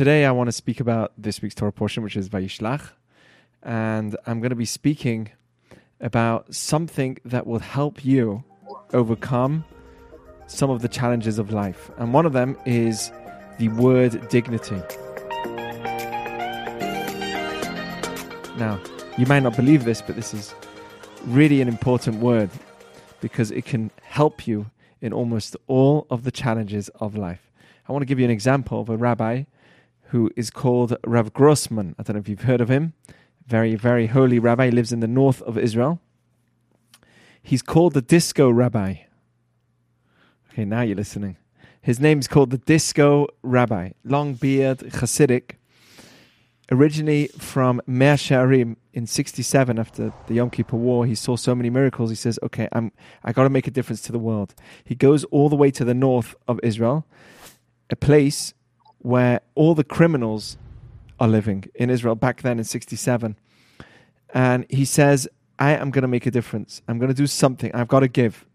today I want to speak about this week's Torah portion, which is Vayishlach, and I'm going to be speaking about something that will help you overcome some of the challenges of life. And one of them is the word dignity. Now, you might not believe this, but this is really an important word because it can help you in almost all of the challenges of life. I want to give you an example of a rabbi who is called Rav Grossman. I don't know if you've heard of him. Very, very holy rabbi. He lives in the north of Israel. He's called the Disco Rabbi. Okay, now you're listening. His name's called the Disco Rabbi. Long beard, Hasidic. Originally from Mea Shearim in 67 after the Yom Kippur War, he saw so many miracles. He says, okay, I'm, I got to make a difference to the world. He goes all the way to the north of Israel, a place where all the criminals are living in Israel back then in 67. And he says, I am going to make a difference. I'm going to do something. I've got to give.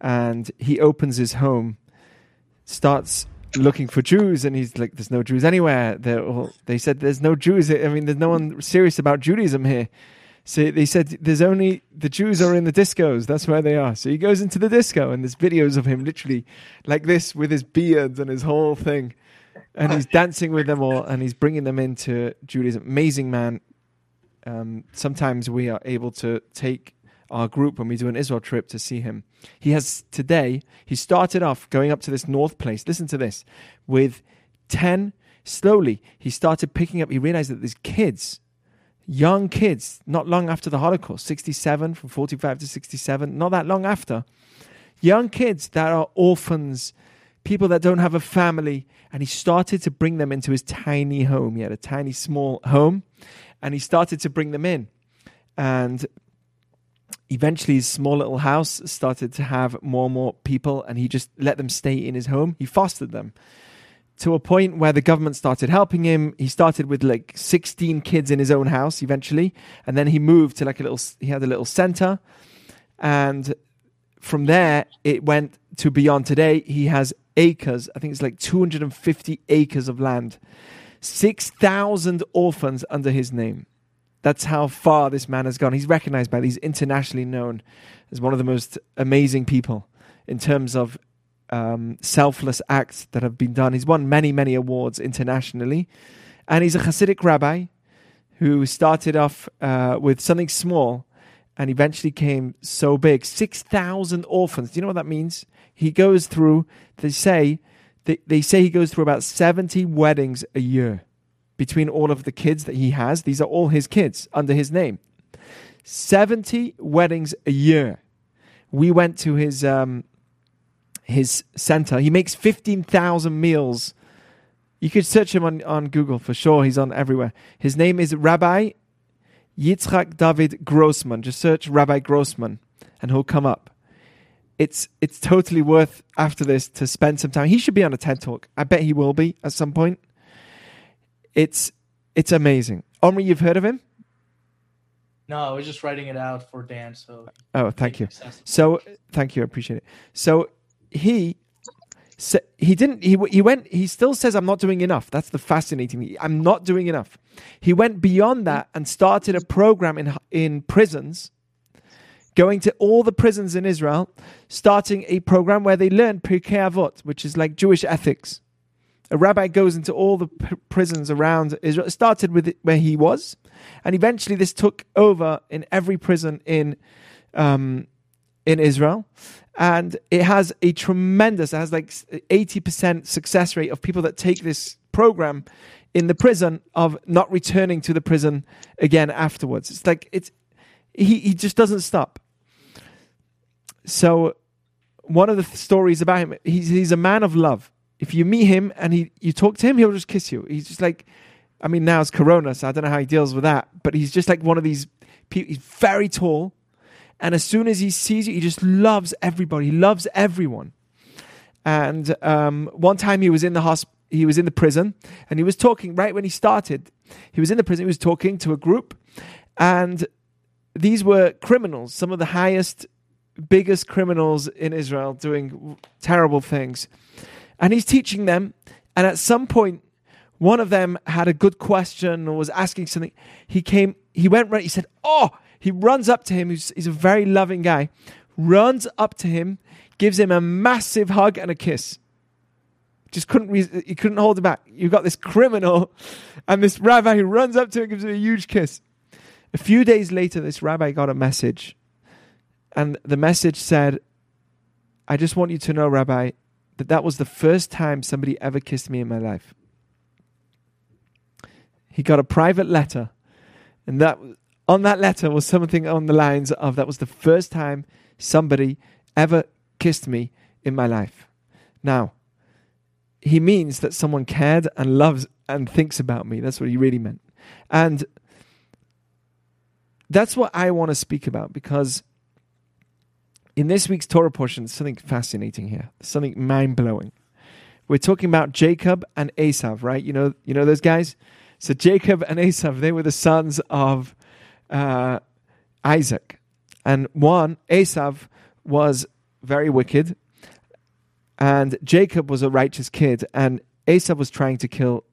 And he opens his home, starts looking for Jews, and he's like, "There's no Jews anywhere." All, they said, "There's no Jews." I mean, there's no one serious about Judaism here. So they said, "There's only the Jews are in the discos. That's where they are." So he goes into the disco, and there's videos of him literally like this with his beards and his whole thing, and he's dancing with them all, and he's bringing them into Judaism. Amazing man, um, sometimes we are able to take our group when we do an Israel trip to see him. He has today, he started off going up to this north place, listen to this, with 10, slowly, he started picking up, he realized that these kids, young kids, not long after the Holocaust, 67, from 45 to 67, not that long after, young kids that are orphans, people that don't have a family, and he started to bring them into his tiny home. He had a tiny, small home, and he started to bring them in. And eventually, his small little house started to have more and more people, and he just let them stay in his home. He fostered them to a point where the government started helping him. He started with like 16 kids in his own house eventually, and then he moved to like a little, he had a little center. And from there, it went to beyond today. He has acres, I think it's like 250 acres of land 6,000 orphans under his name. That's how far this man has gone. He's recognized by these internationally known as one of the most amazing people in terms of um, selfless acts that have been done. He's won many, many awards internationally. And he's a Hasidic rabbi who started off uh, with something small and eventually came so big 6,000 orphans. Do you know what that means? He goes through, they say, they, they say he goes through about 70 weddings a year between all of the kids that he has. These are all his kids under his name. 70 weddings a year. We went to his um, his center. He makes 15,000 meals. You could search him on, on Google for sure. He's on everywhere. His name is Rabbi Yitzhak David Grossman. Just search Rabbi Grossman and he'll come up it's it's totally worth after this to spend some time. He should be on a TED talk. I bet he will be at some point. It's it's amazing. Omri, you've heard of him? No, I was just writing it out for Dan. So oh, thank you. So thank you, I appreciate it. So he he didn't he he went he still says I'm not doing enough. That's the fascinating thing. I'm not doing enough. He went beyond that and started a program in in prisons going to all the prisons in Israel, starting a program where they learn Pirkei Avot, which is like Jewish ethics. A rabbi goes into all the p- prisons around Israel. It started with where he was, and eventually this took over in every prison in um, in Israel. And it has a tremendous, it has like 80% success rate of people that take this program in the prison of not returning to the prison again afterwards. It's like, it's, he, he just doesn't stop. So, one of the th- stories about him, he's, he's a man of love. If you meet him and he, you talk to him, he'll just kiss you. He's just like, I mean, now it's Corona, so I don't know how he deals with that, but he's just like one of these people. He's very tall. And as soon as he sees you, he just loves everybody. He loves everyone. And um, one time he was in the hospital, he was in the prison, and he was talking right when he started. He was in the prison. He was talking to a group, and these were criminals, some of the highest, biggest criminals in Israel doing terrible things. And he's teaching them. And at some point, one of them had a good question or was asking something. He came, he went right, he said, Oh, he runs up to him. He's, he's a very loving guy, runs up to him, gives him a massive hug and a kiss. Just couldn't, he couldn't hold it back. You've got this criminal and this rabbi who runs up to him and gives him a huge kiss. A few days later, this rabbi got a message, and the message said, I just want you to know, Rabbi, that that was the first time somebody ever kissed me in my life. He got a private letter, and that on that letter was something on the lines of that was the first time somebody ever kissed me in my life. Now, he means that someone cared and loves and thinks about me. That's what he really meant. And that's what I want to speak about because in this week's Torah portion, something fascinating here, something mind blowing. We're talking about Jacob and Esav, right? You know, you know those guys. So Jacob and Esav, they were the sons of uh, Isaac, and one Esav was very wicked, and Jacob was a righteous kid, and Esav was trying to kill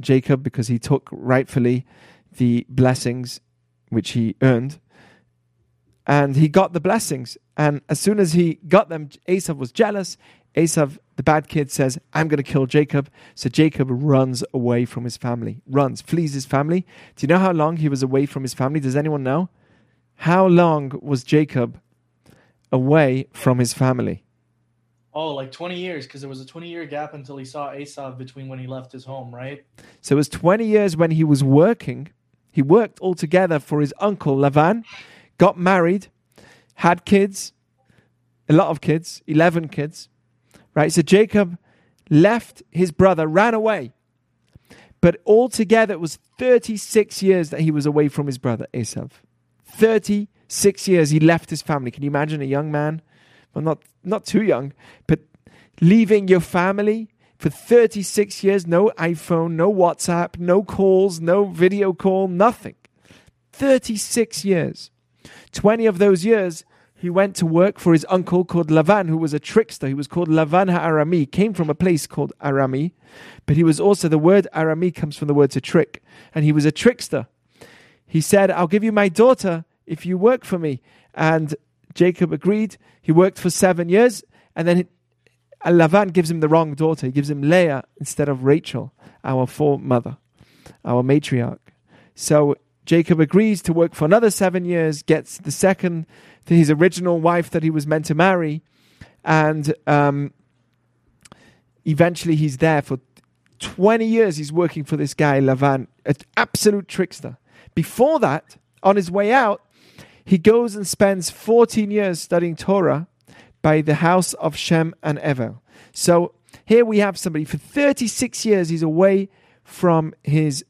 Jacob because he took rightfully the blessings which he earned. And he got the blessings. And as soon as he got them, Esav was jealous. Esav, the bad kid, says, I'm going to kill Jacob. So Jacob runs away from his family, runs, flees his family. Do you know how long he was away from his family? Does anyone know? How long was Jacob away from his family? Oh, like 20 years, because there was a 20 year gap until he saw Esav between when he left his home, right? So it was 20 years when he was working he worked altogether for his uncle Lavan, got married, had kids, a lot of kids, 11 kids, right? So Jacob left his brother, ran away. But altogether, it was 36 years that he was away from his brother Esav. 36 years he left his family. Can you imagine a young man? Well, not, not too young, but leaving your family for 36 years, no iPhone, no WhatsApp, no calls, no video call, nothing. 36 years. 20 of those years, he went to work for his uncle called Lavan, who was a trickster. He was called Lavan HaArami, came from a place called Arami, but he was also, the word Arami comes from the word to trick, and he was a trickster. He said, I'll give you my daughter if you work for me. And Jacob agreed. He worked for seven years, and then Lavan gives him the wrong daughter. He gives him Leah instead of Rachel, our foremother, our matriarch. So Jacob agrees to work for another seven years, gets the second to his original wife that he was meant to marry, and um, eventually he's there for 20 years. He's working for this guy, Lavan, an absolute trickster. Before that, on his way out, he goes and spends 14 years studying Torah by the house of Shem and Ever. So here we have somebody for 36 years, he's away from his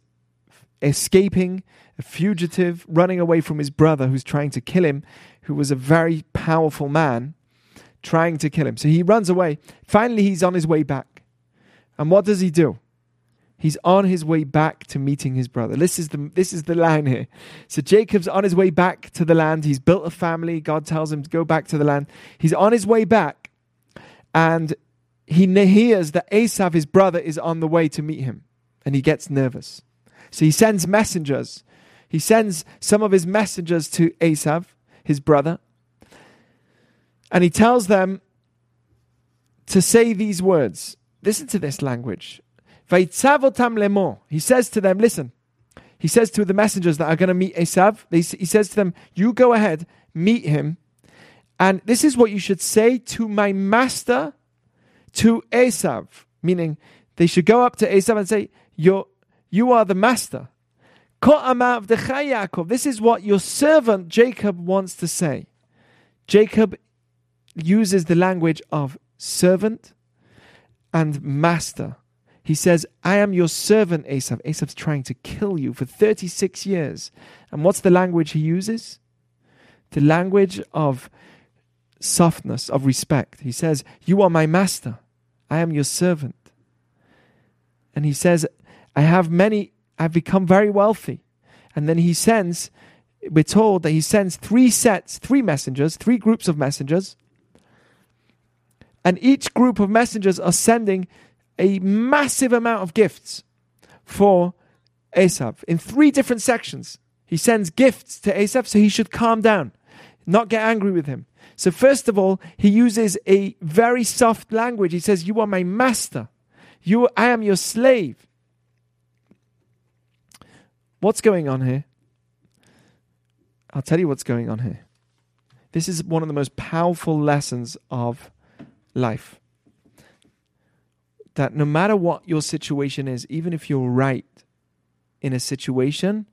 escaping, a fugitive, running away from his brother who's trying to kill him, who was a very powerful man, trying to kill him. So he runs away. Finally, he's on his way back. And what does he do? He's on his way back to meeting his brother. This is the this is the line here. So Jacob's on his way back to the land. He's built a family. God tells him to go back to the land. He's on his way back, and he hears that Esav, his brother, is on the way to meet him, and he gets nervous. So he sends messengers. He sends some of his messengers to Esav, his brother, and he tells them to say these words. Listen to this language. He says to them, listen, he says to the messengers that are going to meet Esav, he says to them, you go ahead, meet him. And this is what you should say to my master, to Esav. Meaning, they should go up to Esav and say, You're, you are the master. This is what your servant Jacob wants to say. Jacob uses the language of servant and master. He says, I am your servant, Esav. Esav's trying to kill you for 36 years. And what's the language he uses? The language of softness, of respect. He says, You are my master. I am your servant. And he says, I have many, I've become very wealthy. And then he sends, we're told that he sends three sets, three messengers, three groups of messengers. And each group of messengers are sending a massive amount of gifts. for Esav in three different sections. He sends gifts to Esav so he should calm down, not get angry with him. So, first of all, he uses a very soft language. He says, You are my master. You, I am your slave. What's going on here? I'll tell you what's going on here. This is one of the most powerful lessons of life. That no matter what your situation is, even if you're right in a situation,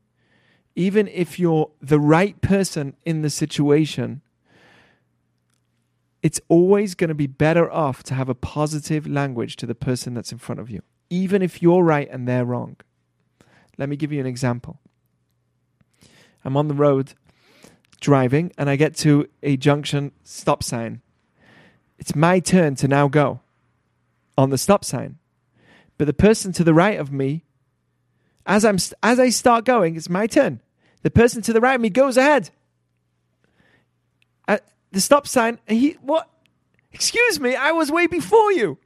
even if you're the right person in the situation, it's always going to be better off to have a positive language to the person that's in front of you, even if you're right and they're wrong. Let me give you an example. I'm on the road driving and I get to a junction stop sign. It's my turn to now go on the stop sign. But the person to the right of me, as I'm as I start going, it's my turn. The person to the right of me goes ahead. At the stop sign, he what? Excuse me, I was way before you.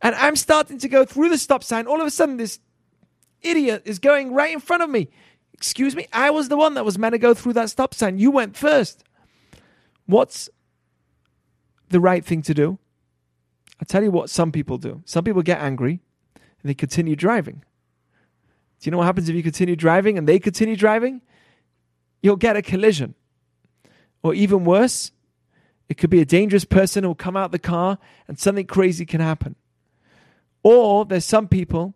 And I'm starting to go through the stop sign. All of a sudden, this idiot is going right in front of me. Excuse me, I was the one that was meant to go through that stop sign. You went first. What's the right thing to do? I'll tell you what some people do. Some people get angry and they continue driving. Do you know what happens if you continue driving and they continue driving? You'll get a collision. Or even worse, it could be a dangerous person who will come out the car and something crazy can happen. Or there's some people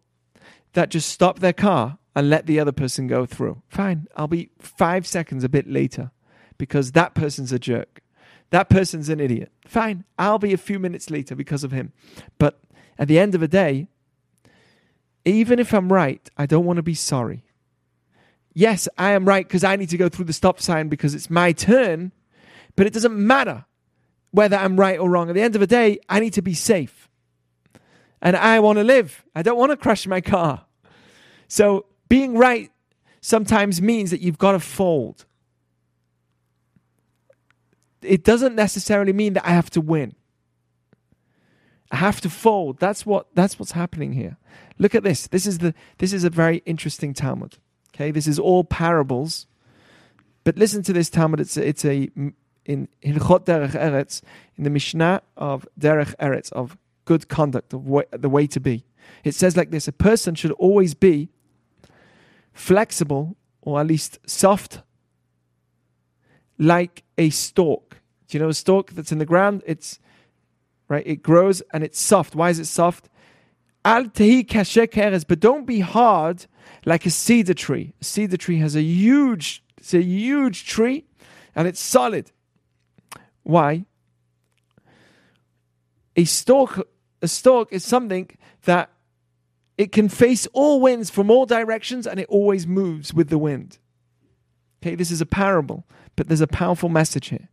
that just stop their car and let the other person go through. Fine, I'll be five seconds a bit later because that person's a jerk. That person's an idiot. Fine, I'll be a few minutes later because of him. But at the end of the day, even if I'm right, I don't want to be sorry. Yes, I am right because I need to go through the stop sign because it's my turn, but it doesn't matter whether I'm right or wrong. At the end of the day, I need to be safe. And I want to live. I don't want to crash my car. So being right sometimes means that you've got to fold. It doesn't necessarily mean that I have to win. I have to fold. That's what that's what's happening here. Look at this. This is the this is a very interesting Talmud. Okay, this is all parables. But listen to this Talmud. It's a, it's a in Hilchot Derech Eretz in the Mishnah of Derech Eretz of good conduct of way, the way to be. It says like this: a person should always be flexible or at least soft like a stalk. Do you know a stalk that's in the ground? It's right, it grows and it's soft. Why is it soft? Al but don't be hard like a cedar tree. A cedar tree has a huge, it's a huge tree and it's solid. Why? A stalk, a stalk is something that it can face all winds from all directions and it always moves with the wind. Okay, this is a parable, but there's a powerful message here.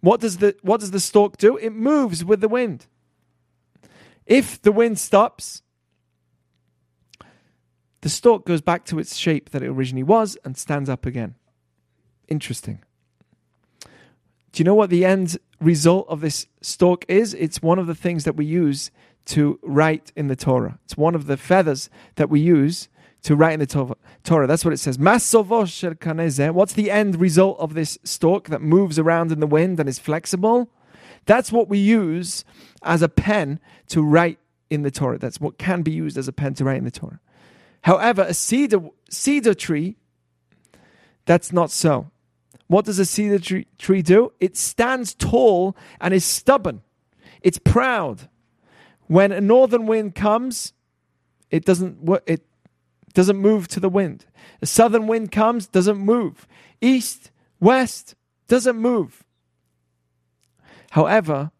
What does the what does the stalk do? It moves with the wind. If the wind stops, the stalk goes back to its shape that it originally was and stands up again. Interesting. Do you know what the end result of this stalk is? It's one of the things that we use to write in the Torah. It's one of the feathers that we use to write in the Torah. That's what it says. What's the end result of this stalk that moves around in the wind and is flexible? That's what we use as a pen to write in the Torah. That's what can be used as a pen to write in the Torah. However, a cedar, cedar tree, that's not so. What does a cedar tree, tree do? It stands tall and is stubborn. It's proud. When a northern wind comes, it doesn't it doesn't move to the wind. A southern wind comes, doesn't move. East, west, doesn't move. However,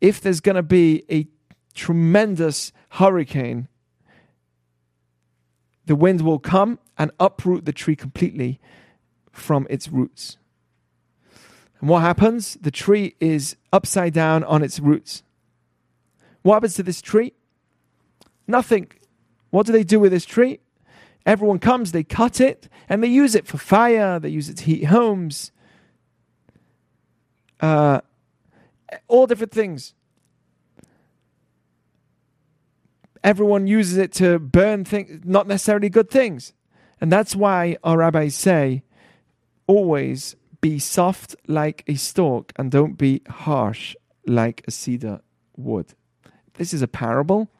if there's going to be a tremendous hurricane, the wind will come and uproot the tree completely from its roots. And what happens? The tree is upside down on its roots. What happens to this tree? Nothing. What do they do with this tree? Everyone comes, they cut it, and they use it for fire, they use it to heat homes, uh, all different things. everyone uses it to burn things, not necessarily good things. And that's why our rabbis say always be soft like a stalk and don't be harsh like a cedar wood. This is a parable.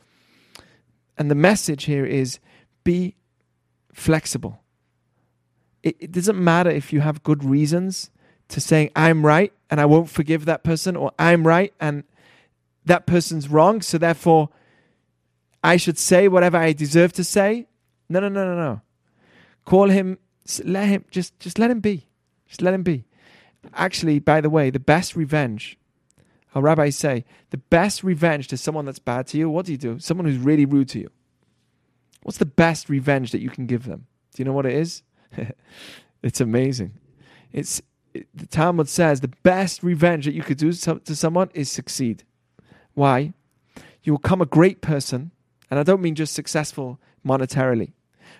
And the message here is be flexible. It, it doesn't matter if you have good reasons to saying, I'm right and I won't forgive that person, or I'm right and that person's wrong, so therefore I should say whatever I deserve to say. No, no, no, no, no. Call him, let him, just, just let him be. Just let him be. Actually, by the way, the best revenge, our rabbis say, the best revenge to someone that's bad to you, what do you do? Someone who's really rude to you. What's the best revenge that you can give them? Do you know what it is? it's amazing. It's it, the Talmud says the best revenge that you could do to someone is succeed. Why? You will become a great person, and I don't mean just successful monetarily,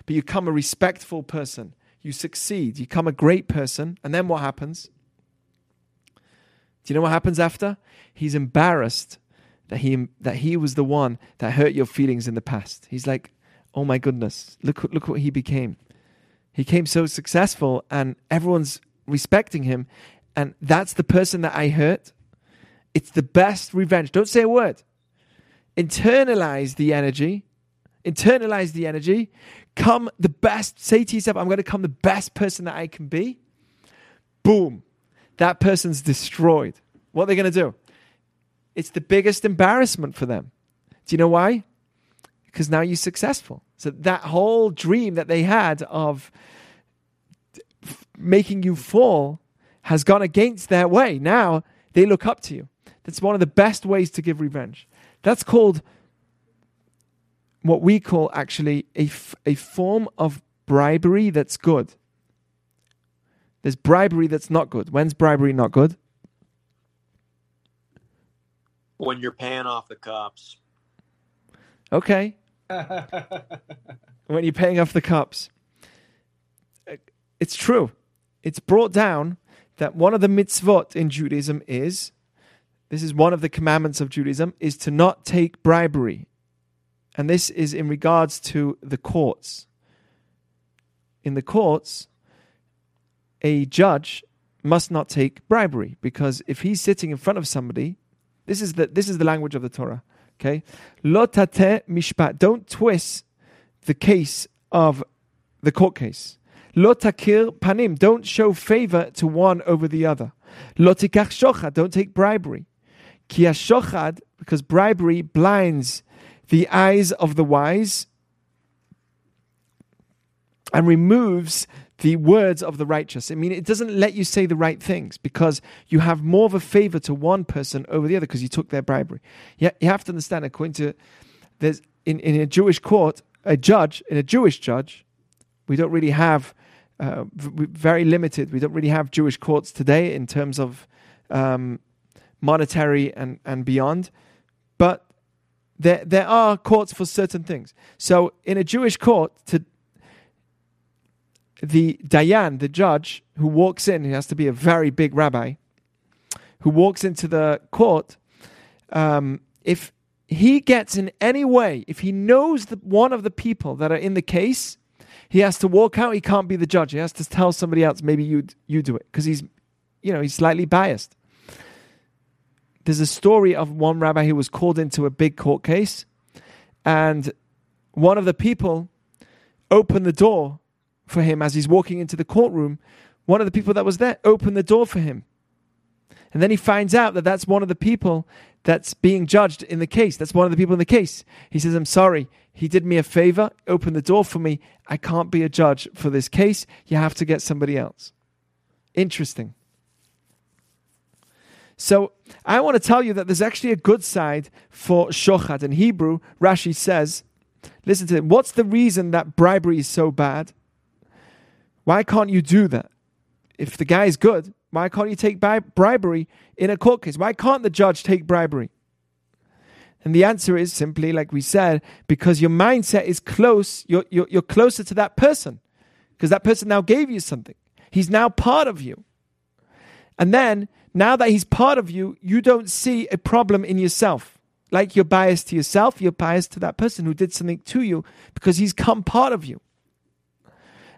but you become a respectful person. You succeed, you become a great person, and then what happens? Do you know what happens after? He's embarrassed that he that he was the one that hurt your feelings in the past. He's like, "Oh my goodness, look look what he became. He came so successful and everyone's respecting him, and that's the person that I hurt. It's the best revenge. Don't say a word. Internalize the energy. Internalize the energy. Come the best. Say to yourself, I'm going to come the best person that I can be. Boom. That person's destroyed. What are they going to do? It's the biggest embarrassment for them. Do you know why? Because now you're successful. So that whole dream that they had of making you fall has gone against their way. Now they look up to you. That's one of the best ways to give revenge. That's called what we call actually a, f- a form of bribery that's good. There's bribery that's not good. When's bribery not good? When you're paying off the cops. Okay. when you're paying off the cops. It's true. It's brought down that one of the mitzvot in Judaism is this is one of the commandments of Judaism is to not take bribery. And this is in regards to the courts. In the courts, a judge must not take bribery because if he's sitting in front of somebody, this is the this is the language of the Torah. Okay, lotate mishpat. Don't twist the case of the court case. Lotakir panim. Don't show favor to one over the other. Lotikach shochad. Don't take bribery. Ki shochad, because bribery blinds the eyes of the wise and removes the words of the righteous. I mean, it doesn't let you say the right things because you have more of a favor to one person over the other because you took their bribery. You, you have to understand, according to there's in, in a Jewish court, a judge, in a Jewish judge, we don't really have uh, very limited. We don't really have Jewish courts today in terms of um, monetary and, and beyond, but there there are courts for certain things. So in a Jewish court, to the dayan, the judge who walks in, he has to be a very big rabbi, who walks into the court. Um, if he gets in any way, if he knows that one of the people that are in the case he has to walk out. He can't be the judge. He has to tell somebody else, maybe you you do it, because he's, you know, he's slightly biased. There's a story of one rabbi who was called into a big court case, and one of the people opened the door for him as he's walking into the courtroom. One of the people that was there opened the door for him. And then he finds out that that's one of the people that's being judged in the case. That's one of the people in the case. He says, I'm sorry. He did me a favor, opened the door for me. I can't be a judge for this case. You have to get somebody else. Interesting. So I want to tell you that there's actually a good side for shochad. In Hebrew, Rashi says, listen to it. What's the reason that bribery is so bad? Why can't you do that? If the guy is good, why can't you take bribery in a court case? Why can't the judge take bribery? And the answer is simply, like we said, because your mindset is close, you're, you're, you're closer to that person because that person now gave you something. He's now part of you. And then, now that he's part of you, you don't see a problem in yourself. like you're biased to yourself, you're biased to that person who did something to you because he's come part of you.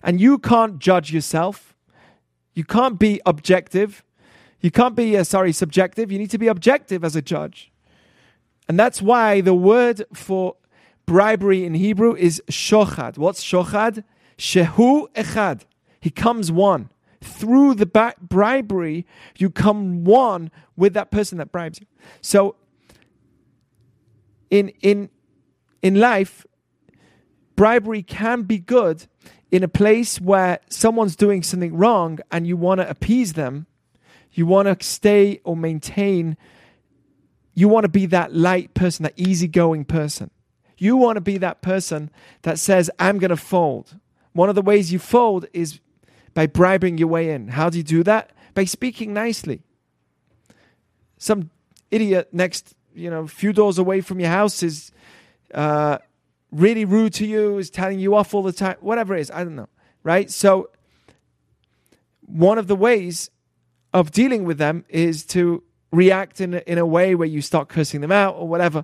And you can't judge yourself. You can't be objective. You can't be, uh, sorry, subjective. You need to be objective as a judge. And that's why the word for bribery in Hebrew is shochad. What's shochad? Shehu echad. He comes one. Through the bribery, you come one with that person that bribes you. So, in in in life, bribery can be good in a place where someone's doing something wrong and you want to appease them. You want to stay or maintain. You want to be that light person, that easygoing person. You want to be that person that says, I'm going to fold. One of the ways you fold is by bribing your way in. How do you do that? By speaking nicely. Some idiot next, you know, few doors away from your house is uh, really rude to you, is telling you off all the time, whatever it is. I don't know. Right? So, one of the ways of dealing with them is to react in in a way where you start cursing them out or whatever.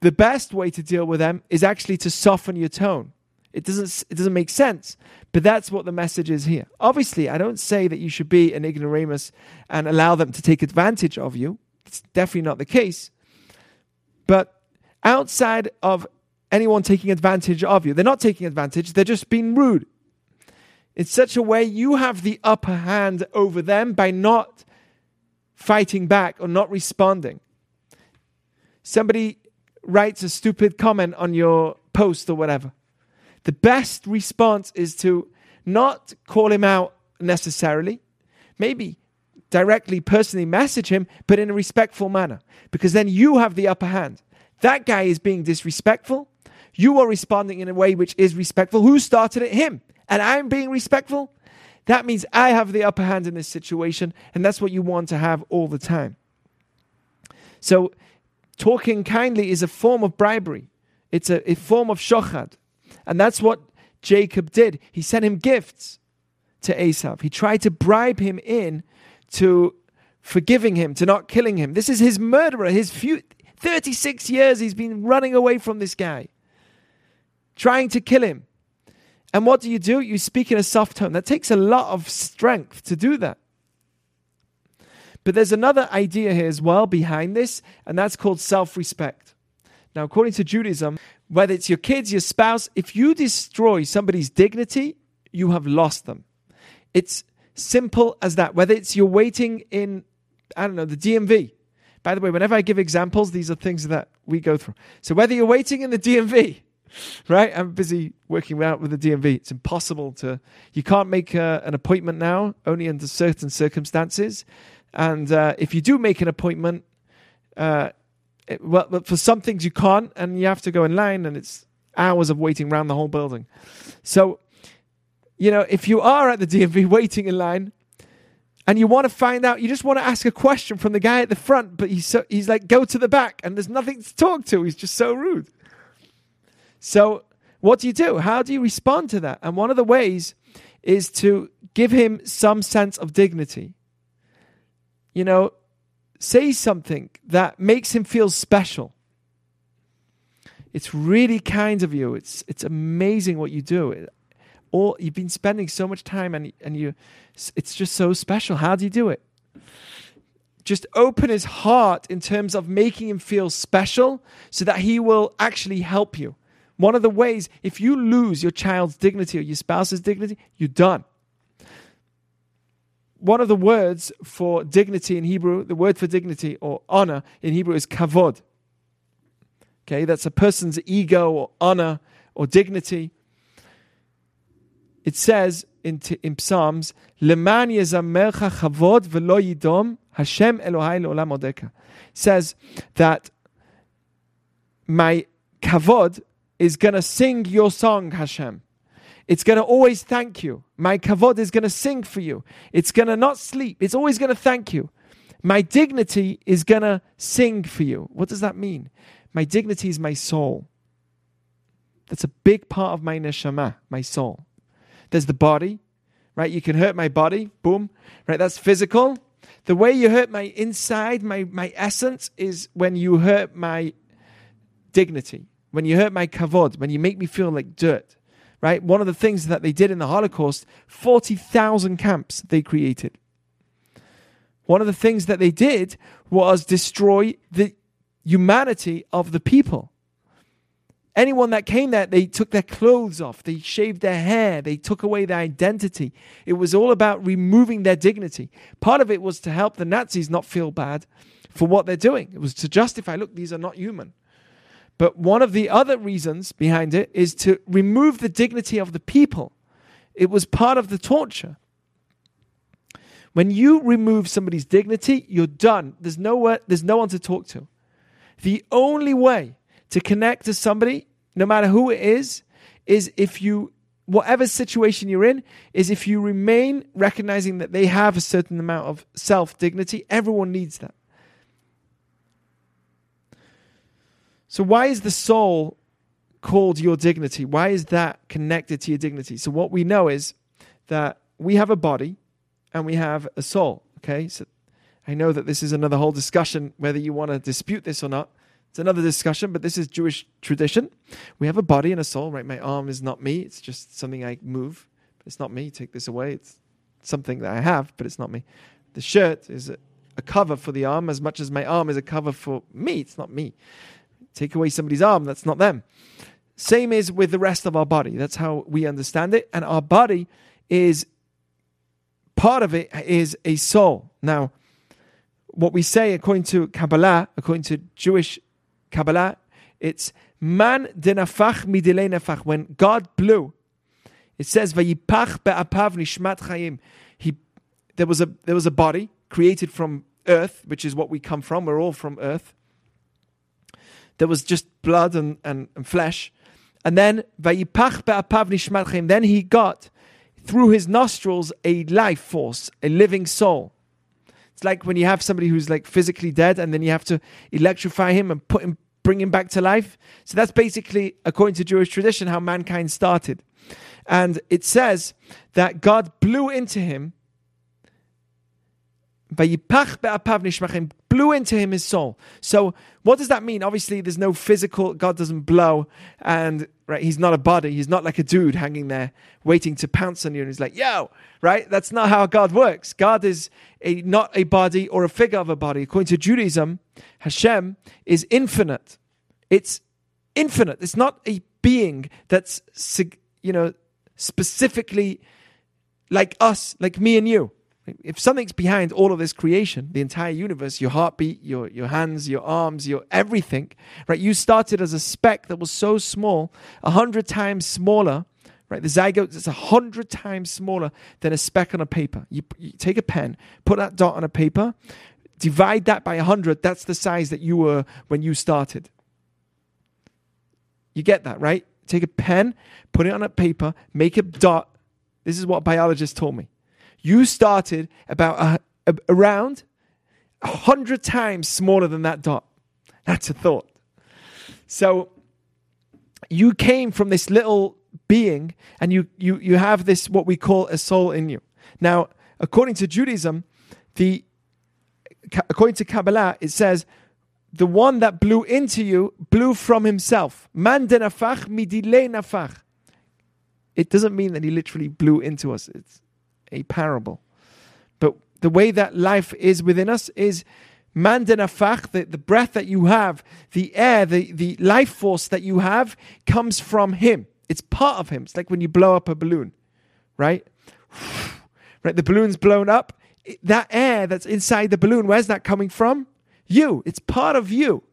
The best way to deal with them is actually to soften your tone. It doesn't it doesn't make sense, but that's what the message is here. Obviously, I don't say that you should be an ignoramus and allow them to take advantage of you. It's definitely not the case. But outside of anyone taking advantage of you, they're not taking advantage, they're just being rude. In such a way, you have the upper hand over them by not fighting back or not responding. Somebody writes a stupid comment on your post or whatever the best response is to not call him out necessarily, maybe directly, personally message him, but in a respectful manner, because then you have the upper hand. That guy is being disrespectful. You are responding in a way which is respectful. Who started it? Him. And I'm being respectful. That means I have the upper hand in this situation, and that's what you want to have all the time. So, talking kindly is a form of bribery. It's a, a form of shochad. And that's what Jacob did. He sent him gifts to Esau. He tried to bribe him in to forgiving him, to not killing him. This is his murderer. His few, 36 years he's been running away from this guy, trying to kill him. And what do you do? You speak in a soft tone. That takes a lot of strength to do that. But there's another idea here as well behind this, and that's called self respect. Now, according to Judaism, whether it's your kids, your spouse, if you destroy somebody's dignity, you have lost them. It's simple as that. Whether it's you're waiting in, I don't know, the DMV. By the way, whenever I give examples, these are things that we go through. So whether you're waiting in the DMV, right? I'm busy working out with the DMV. It's impossible to, you can't make a, uh, an appointment now, only under certain circumstances. And uh, if you do make an appointment, uh, it, well, but for some things you can't, and you have to go in line, and it's hours of waiting around the whole building. So, you know, if you are at the DMV waiting in line, and you want to find out, you just want to ask a question from the guy at the front, but he's so, he's like, go to the back, and there's nothing to talk to. He's just so rude. So, what do you do? How do you respond to that? And one of the ways is to give him some sense of dignity. You know, say something that makes him feel special. It's really kind of you. It's it's amazing what you do. all you've been spending so much time and and you it's just so special. How do you do it? Just open his heart in terms of making him feel special so that he will actually help you. One of the ways, if you lose your child's dignity or your spouse's dignity, you're done one of the words for dignity in Hebrew, the word for dignity or honor in Hebrew is kavod. Okay, that's a person's ego or honor or dignity. It says in, in Psalms, "Leman yezamercha chavod velo yidom Hashem Elohai leolam odeka." Says that my kavod is to sing your song, Hashem. It's going to always thank you. My kavod is going to sing for you. It's going to not sleep. It's always going to thank you. My dignity is going to sing for you. What does that mean? My dignity is my soul. That's a big part of my neshama, my soul. There's the body, right? You can hurt my body, boom, right? That's physical. the way you hurt my inside, my, my essence, is when you hurt my dignity, when you hurt my kavod, when you make me feel like dirt. Right? One of the things that they did in the Holocaust, 40,000 camps they created. One of the things that they did was destroy the humanity of the people. Anyone that came there, they took their clothes off, they shaved their hair, they took away their identity. It was all about removing their dignity. Part of it was to help the Nazis not feel bad for what they're doing, it was to justify look, these are not human. But one of the other reasons behind it is to remove the dignity of the people. It was part of the torture. When you remove somebody's dignity, you're done. There's nowhere, there's no one to talk to. The only way to connect to somebody, no matter who it is, is if you, whatever situation you're in, is if you remain recognizing that they have a certain amount of self dignity. Everyone needs that. So, why is the soul called your dignity? Why is that connected to your dignity? So, what we know is that we have a body and we have a soul. Okay, so I know that this is another whole discussion whether you want to dispute this or not. It's another discussion, but this is Jewish tradition. We have a body and a soul, right? My arm is not me, it's just something I move. It's not me. Take this away. It's something that I have, but it's not me. The shirt is a, cover for the arm as much as my arm is a cover for me. It's not me. Take away somebody's arm, that's not them. Same is with the rest of our body. That's how we understand it. And our body is part of it is a soul. Now, what we say according to Kabbalah, according to Jewish Kabbalah, it's man denafach midile nafach. When God blew, it says vayipach be'apav nishmat chayim. He there was a there was a body created from earth, which is what we come from. We're all from earth. There was just blood and, and, and flesh. And then. Then he got through his nostrils a life force, a living soul. It's like when you have somebody who's like physically dead and then you have to electrify him and put him bring him back to life. So that's basically, according to Jewish tradition, how mankind started. And it says that God blew into him, blew into him his soul. So what does that mean? Obviously, there's no physical, God doesn't blow, and right, he's not a body, he's not like a dude hanging there waiting to pounce on you, and he's like, yo, right? That's not how God works. God is a not a body or a figure of a body. According to Judaism, Hashem is infinite. It's infinite. It's not a being that's you know specifically like us, like me and you. If something's behind all of this creation, the entire universe, your heartbeat, your, your hands, your arms, your everything, right? You started as a speck that was so small, a hundred times smaller, right? The zygote is a hundred times smaller than a speck on a paper. You, you take a pen, put that dot on a paper, divide that by a hundred, that's the size that you were when you started. You get that, right? Take a pen, put it on a paper, make a dot. This is what biologists told me. You started about a, a, around a hundred times smaller than that dot. That's a thought. So you came from this little being and you, you, you have this, what we call a soul in you. Now, according to Judaism, the, according to Kabbalah, it says, the one that blew into you blew from himself. Man denafach midile nafach. It doesn't mean that he literally blew into us. It's a parable. But the way that life is within us is man denafach, the, the breath that you have, the air, the, the life force that you have comes from him. It's part of him. It's like when you blow up a balloon, right? Right, the balloon's blown up. That air that's inside the balloon, where's that coming from? You. It's part of you,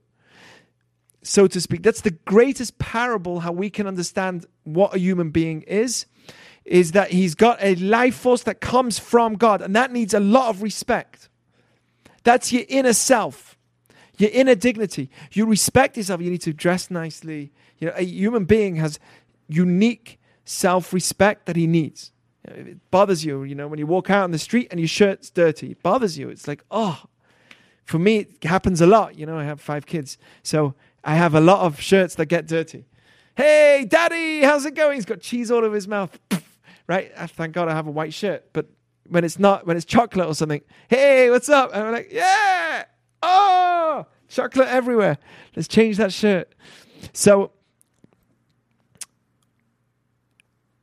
so to speak. That's the greatest parable how we can understand what a human being is. Is that he's got a life force that comes from God, and that needs a lot of respect. That's your inner self, your inner dignity. You respect yourself. You need to dress nicely. You know, a human being has unique self respect that he needs. It bothers you, you know, when you walk out on the street and your shirt's dirty. It bothers you. It's like, oh, for me, it happens a lot. You know, I have five kids. So I have a lot of shirts that get dirty. Hey, daddy, how's it going? He's got cheese all over his mouth. Right? Thank God I have a white shirt. But when it's not when it's chocolate or something. Hey, what's up? And we're like, yeah, oh, chocolate everywhere. Let's change that shirt. So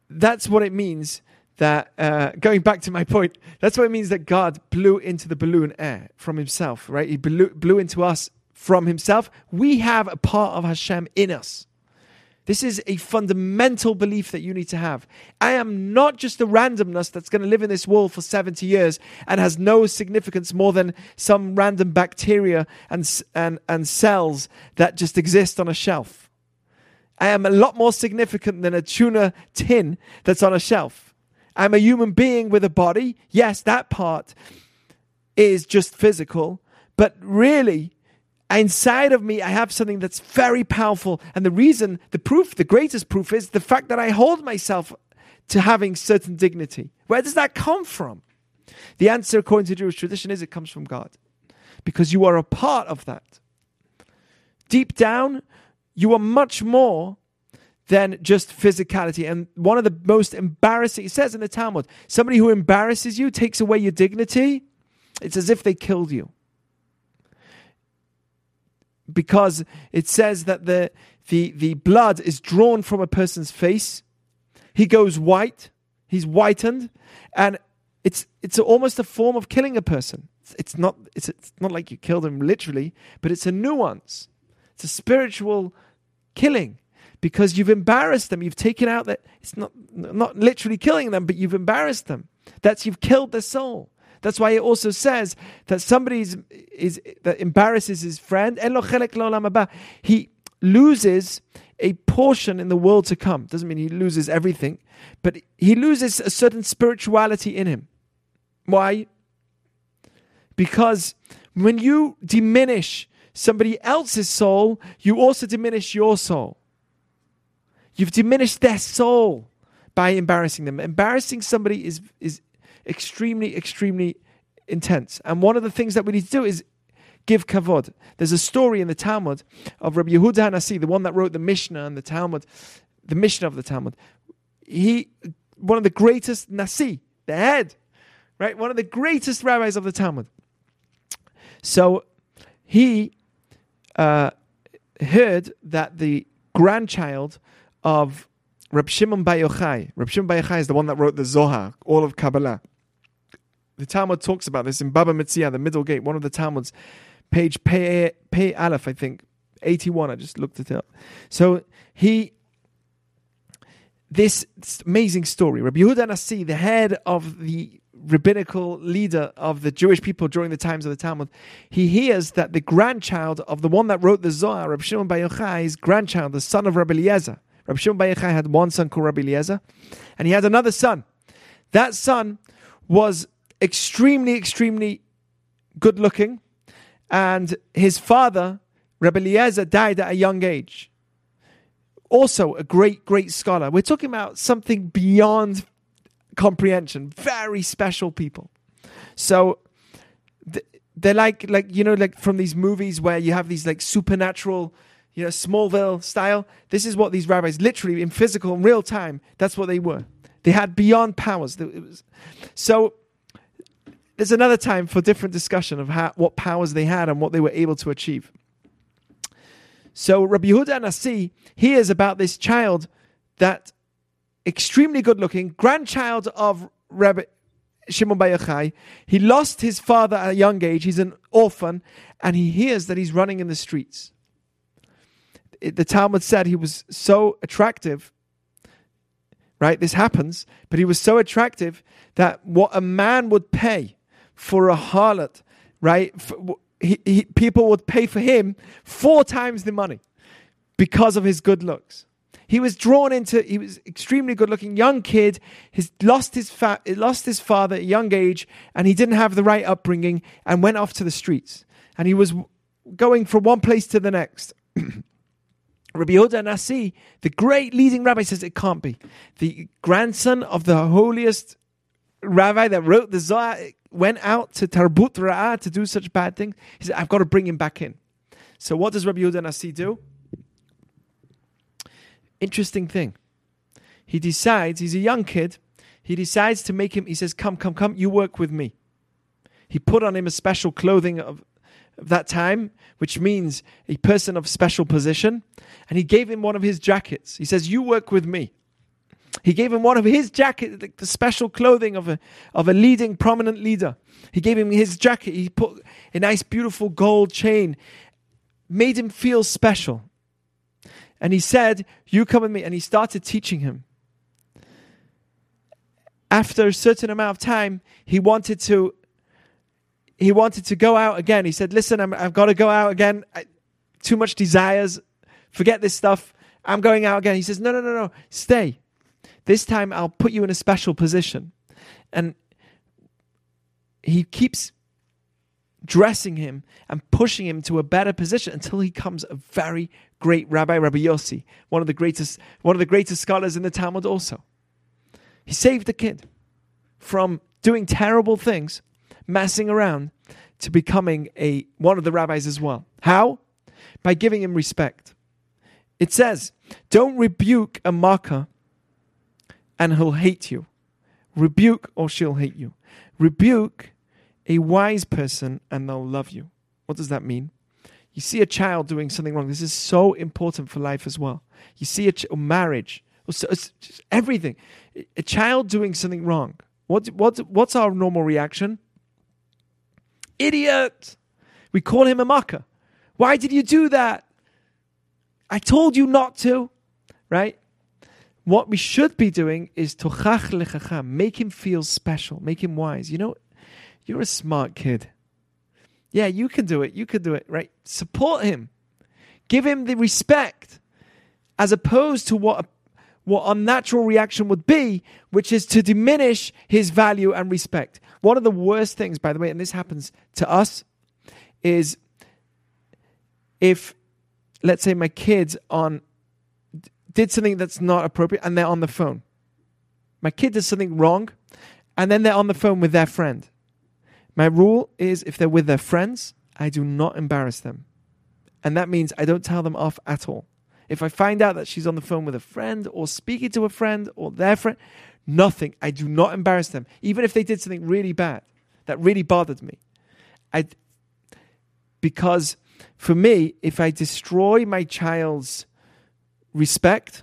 that's what it means that uh, going back to my point, that's what it means that God blew into the balloon air from Himself, right? He blew, blew into us from Himself. We have a part of Hashem in us. This is a fundamental belief that you need to have. I am not just a randomness that's going to live in this world for 70 years and has no significance more than some random bacteria and, and, and cells that just exist on a shelf. I am a lot more significant than a tuna tin that's on a shelf. I'm a human being with a body. Yes, that part is just physical, but really, inside of me, I have something that's very powerful. And the reason, the proof, the greatest proof is the fact that I hold myself to having certain dignity. Where does that come from? The answer, according to Jewish tradition, is it comes from God. Because you are a part of that. Deep down, you are much more than just physicality. And one of the most embarrassing, it says in the Talmud, somebody who embarrasses you takes away your dignity. It's as if they killed you. Because it says that the, the, the blood is drawn from a person's face. He goes white, he's whitened, and it's, it's almost a form of killing a person. It's not, it's, it's not like you killed him literally, but it's a nuance. It's a spiritual killing because you've embarrassed them. You've taken out that it's not not literally killing them, but you've embarrassed them. That's you've killed their soul. That's why it also says that somebody is, is that embarrasses his friend. He loses a portion in the world to come. Doesn't mean he loses everything, but he loses a certain spirituality in him. Why? Because when you diminish somebody else's soul, you also diminish your soul. You've diminished their soul by embarrassing them. Embarrassing somebody is is extremely, extremely intense. And one of the things that we need to do is give kavod. There's a story in the Talmud of Rabbi Yehuda Nasi, the one that wrote the Mishnah and the Talmud, the Mishnah of the Talmud. He, one of the greatest Nasi, the head, right? One of the greatest rabbis of the Talmud. So he uh, heard that the grandchild of Reb Shimon Bar Yochai. Reb Shimon Bar Yochai is the one that wrote the Zohar, all of Kabbalah. The Talmud talks about this in Baba Metzia, the middle gate, one of the Talmuds, page Pei, Pei Aleph, I think, 81. I just looked it up. So he, this, amazing story. Rabbi Yehuda Nasi, the head of the rabbinical leader of the Jewish people during the times of the Talmud, he hears that the grandchild of the one that wrote the Zohar, Reb Shimon Bar Yochai's grandchild, the son of Rabbi Eliezer, Rabbi Shimon Bar had one son called Rabbi Eliezer, and he had another son. That son was extremely, extremely good looking, and his father, Rabbi Eliezer, died at a young age. Also, a great, great scholar. We're talking about something beyond comprehension. Very special people. So they're like, like you know, like from these movies where you have these like supernatural you know, Smallville style. This is what these rabbis, literally in physical, in real time, that's what they were. They had beyond powers. So there's another time for different discussion of how, what powers they had and what they were able to achieve. So Rabbi Yehuda Nasi hears about this child that extremely good looking, grandchild of Rabbi Shimon Bar Yochai. He lost his father at a young age. He's an orphan, and he hears that he's running in the streets the Talmud said he was so attractive, right? This happens, but he was so attractive that what a man would pay for a harlot, right? he, he, people would pay for him four times the money because of his good looks. He was drawn into. He was extremely good-looking young kid. He's lost his fa- lost his father at a young age, and he didn't have the right upbringing, and went off to the streets. And he was going from one place to the next. Rabbi Yehuda Nasi, the great leading rabbi, says it can't be. The grandson of the holiest rabbi that wrote the Zohar went out to Tarbut Ra'ah to do such bad things. He said, I've got to bring him back in. So what does Rabbi Yehuda Nasi do? Interesting thing. He decides, he's a young kid, he decides to make him, he says, Come, come, come, you work with me. He put on him a special clothing of, of that time, which means a person of special position, and he gave him one of his jackets. He says, You work with me. He gave him one of his jacket, the, the special clothing of a, of a leading, prominent leader. He gave him his jacket. He put a nice, beautiful gold chain, made him feel special. And he said, You come with me. And he started teaching him. After a certain amount of time, he wanted to he wanted to go out again. He said, Listen, i have got to go out again. I, too much desires. Forget this stuff. I'm going out again. He says, No, no, no, no. Stay. This time I'll put you in a special position. And he keeps dressing him and pushing him to a better position until he becomes a very great rabbi, Rabbi Yossi, one of the greatest, one of the greatest scholars in the Talmud also. He saved the kid from doing terrible things messing around to becoming a one of the rabbis as well. How? By giving him respect. It says, "Don't rebuke a mocker, and he'll hate you. Rebuke, or she'll hate you. Rebuke a wise person, and they'll love you." What does that mean? You see a child doing something wrong. This is so important for life as well. You see a ch- marriage, so everything. A child doing something wrong. What, what, what's our normal reaction? Idiot. We call him a mocker. Why did you do that? I told you not to, right? What we should be doing is tochach lechacham, make him feel special, make him wise. You know, you're a smart kid. Yeah, you can do it. You can do it, right? Support him. Give him the respect as opposed to what a, what unnatural reaction would be, which is to diminish his value and respect. One of the worst things, by the way, and this happens to us, is if, let's say, my kids on did something that's not appropriate and they're on the phone. My kid does something wrong, and then they're on the phone with their friend. My rule is if they're with their friends, I do not embarrass them. And that means I don't tell them off at all. If I find out that she's on the phone with a friend or speaking to a friend or their friend, Nothing. I do not embarrass them. Even if they did something really bad that really bothered me. I because for me, if I destroy my child's respect,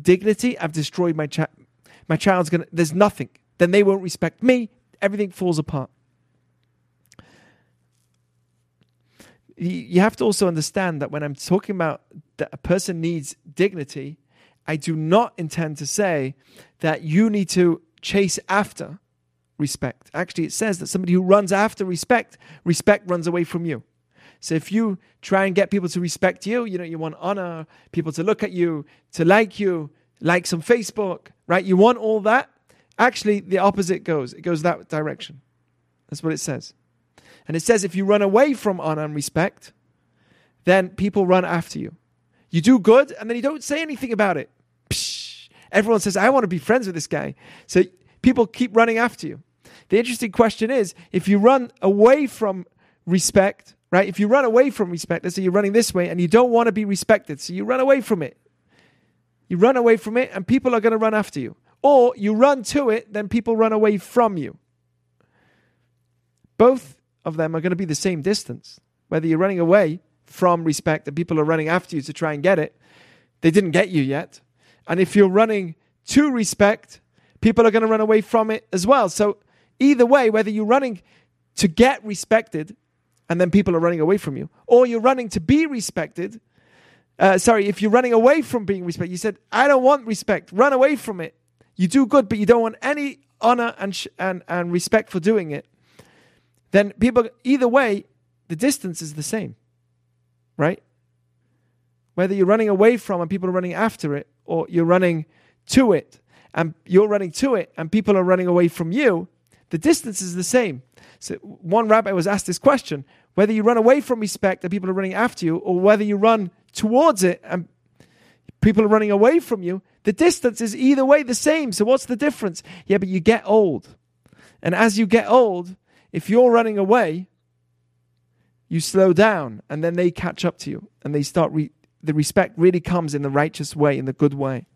dignity, I've destroyed my child. My child's gonna. There's nothing. Then they won't respect me. Everything falls apart. You have to also understand that when I'm talking about that a person needs dignity, I do not intend to say that you need to chase after respect. Actually, it says that somebody who runs after respect, respect runs away from you. So if you try and get people to respect you, you know, you want honor, people to look at you, to like you, likes on Facebook, right? You want all that. Actually, the opposite goes. It goes that direction. That's what it says. And it says if you run away from honor and respect, then people run after you. You do good, and then you don't say anything about it. Psh, everyone says, I want to be friends with this guy. So people keep running after you. The interesting question is if you run away from respect, right? If you run away from respect, let's say you're running this way and you don't want to be respected, so you run away from it. You run away from it, and people are going to run after you. Or you run to it, then people run away from you. Both of them are going to be the same distance. Whether you're running away from respect and people are running after you to try and get it, they didn't get you yet. And if you're running to respect, people are going to run away from it as well. So either way, whether you're running to get respected and then people are running away from you, or you're running to be respected. Uh, sorry, if you're running away from being respected, you said, I don't want respect, run away from it. You do good, but you don't want any honor and, sh- and, and respect for doing it. Then people, either way, the distance is the same right? Whether you're running away from and people are running after it, or you're running to it and you're running to it and people are running away from you, the distance is the same. So one rabbi was asked this question whether you run away from respect and people are running after you, or whether you run towards it and people are running away from you, the distance is either way the same. So what's the difference? Yeah, but you get old. And as you get old, if you're running away, you slow down and then they catch up to you and they start re- the respect really comes in the righteous way in the good way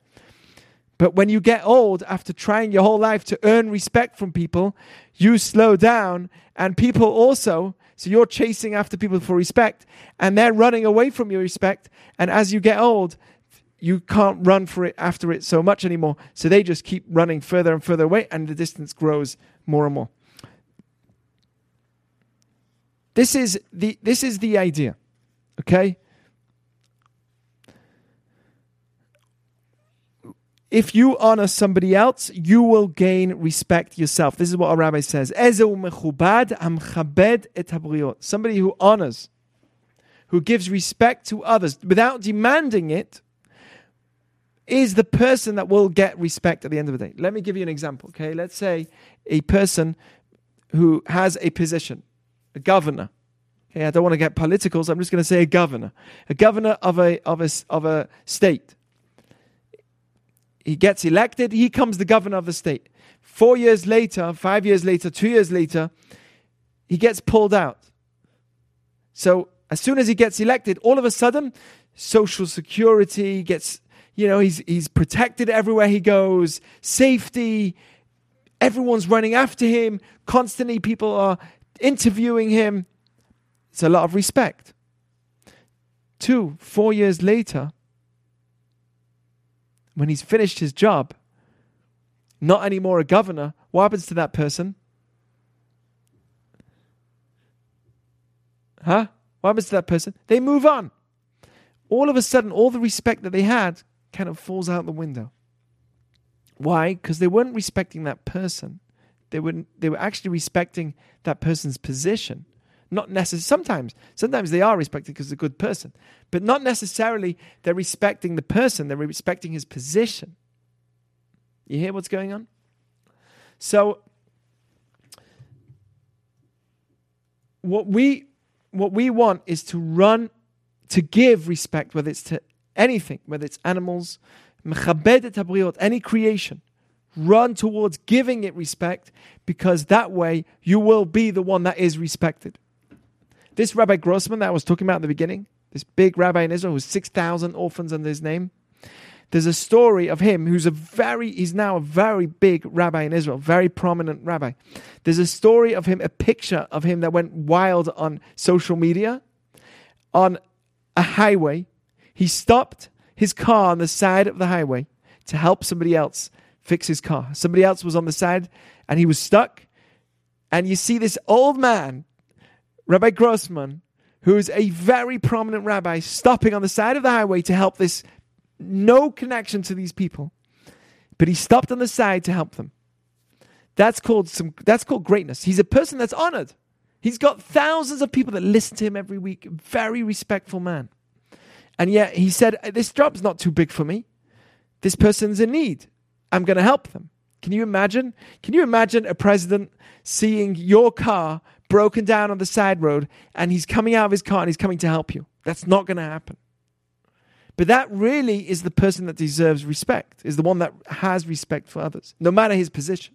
But when you get old, after trying your whole life to earn respect from people, you slow down, and people also. So you're chasing after people for respect, and they're running away from your respect. And as you get old, you can't run for it after it so much anymore. So they just keep running further and further away, and the distance grows more and more. This is the this is the idea. Okay? If you honor somebody else, you will gain respect yourself. This is what a rabbi says. Somebody who honors, who gives respect to others without demanding it, is the person that will get respect at the end of the day. Let me give you an example. Okay, let's say a person who has a position, a governor. Okay, I don't want to get political, so I'm just going to say a governor, a governor of a of a of a state he gets elected, he becomes the governor of the state. Four years later, five years later, two years later, he gets pulled out. So as soon as he gets elected, all of a sudden, social security gets, you know, he's, he's protected everywhere he goes, safety, everyone's running after him, constantly people are interviewing him. It's a lot of respect. Two, four years later, when he's finished his job, not anymore a governor, what happens to that person? Huh? What happens to that person? They move on. All of a sudden, all the respect that they had kind of falls out the window. Why? Because they weren't respecting that person. They were they were actually respecting that person's position. Not necessarily. Sometimes, sometimes they are respected because they're a good person, but not necessarily they're respecting the person. They're respecting his position. You hear what's going on? So, what we what we want is to run to give respect, whether it's to anything, whether it's animals, any creation. Run towards giving it respect because that way you will be the one that is respected. This Rabbi Grossman that I was talking about in the beginning, this big rabbi in Israel who's 6,000 orphans under his name, there's a story of him who's a very, he's now a very big rabbi in Israel, very prominent rabbi. There's a story of him, a picture of him that went wild on social media. On a highway, he stopped his car on the side of the highway to help somebody else fix his car. Somebody else was on the side and he was stuck. And you see this old man Rabbi Grossman, who's a very prominent rabbi, stopping on the side of the highway to help this no connection to these people. But he stopped on the side to help them. That's called some that's called greatness. He's a person that's honored. He's got thousands of people that listen to him every week. Very respectful man. And yet he said, This job's not too big for me. This person's in need. I'm going to help them. Can you imagine? Can you imagine a president seeing your car broken down on the side road and he's coming out of his car and he's coming to help you. That's not going to happen. But that really is the person that deserves respect, is the one that has respect for others, no matter his position.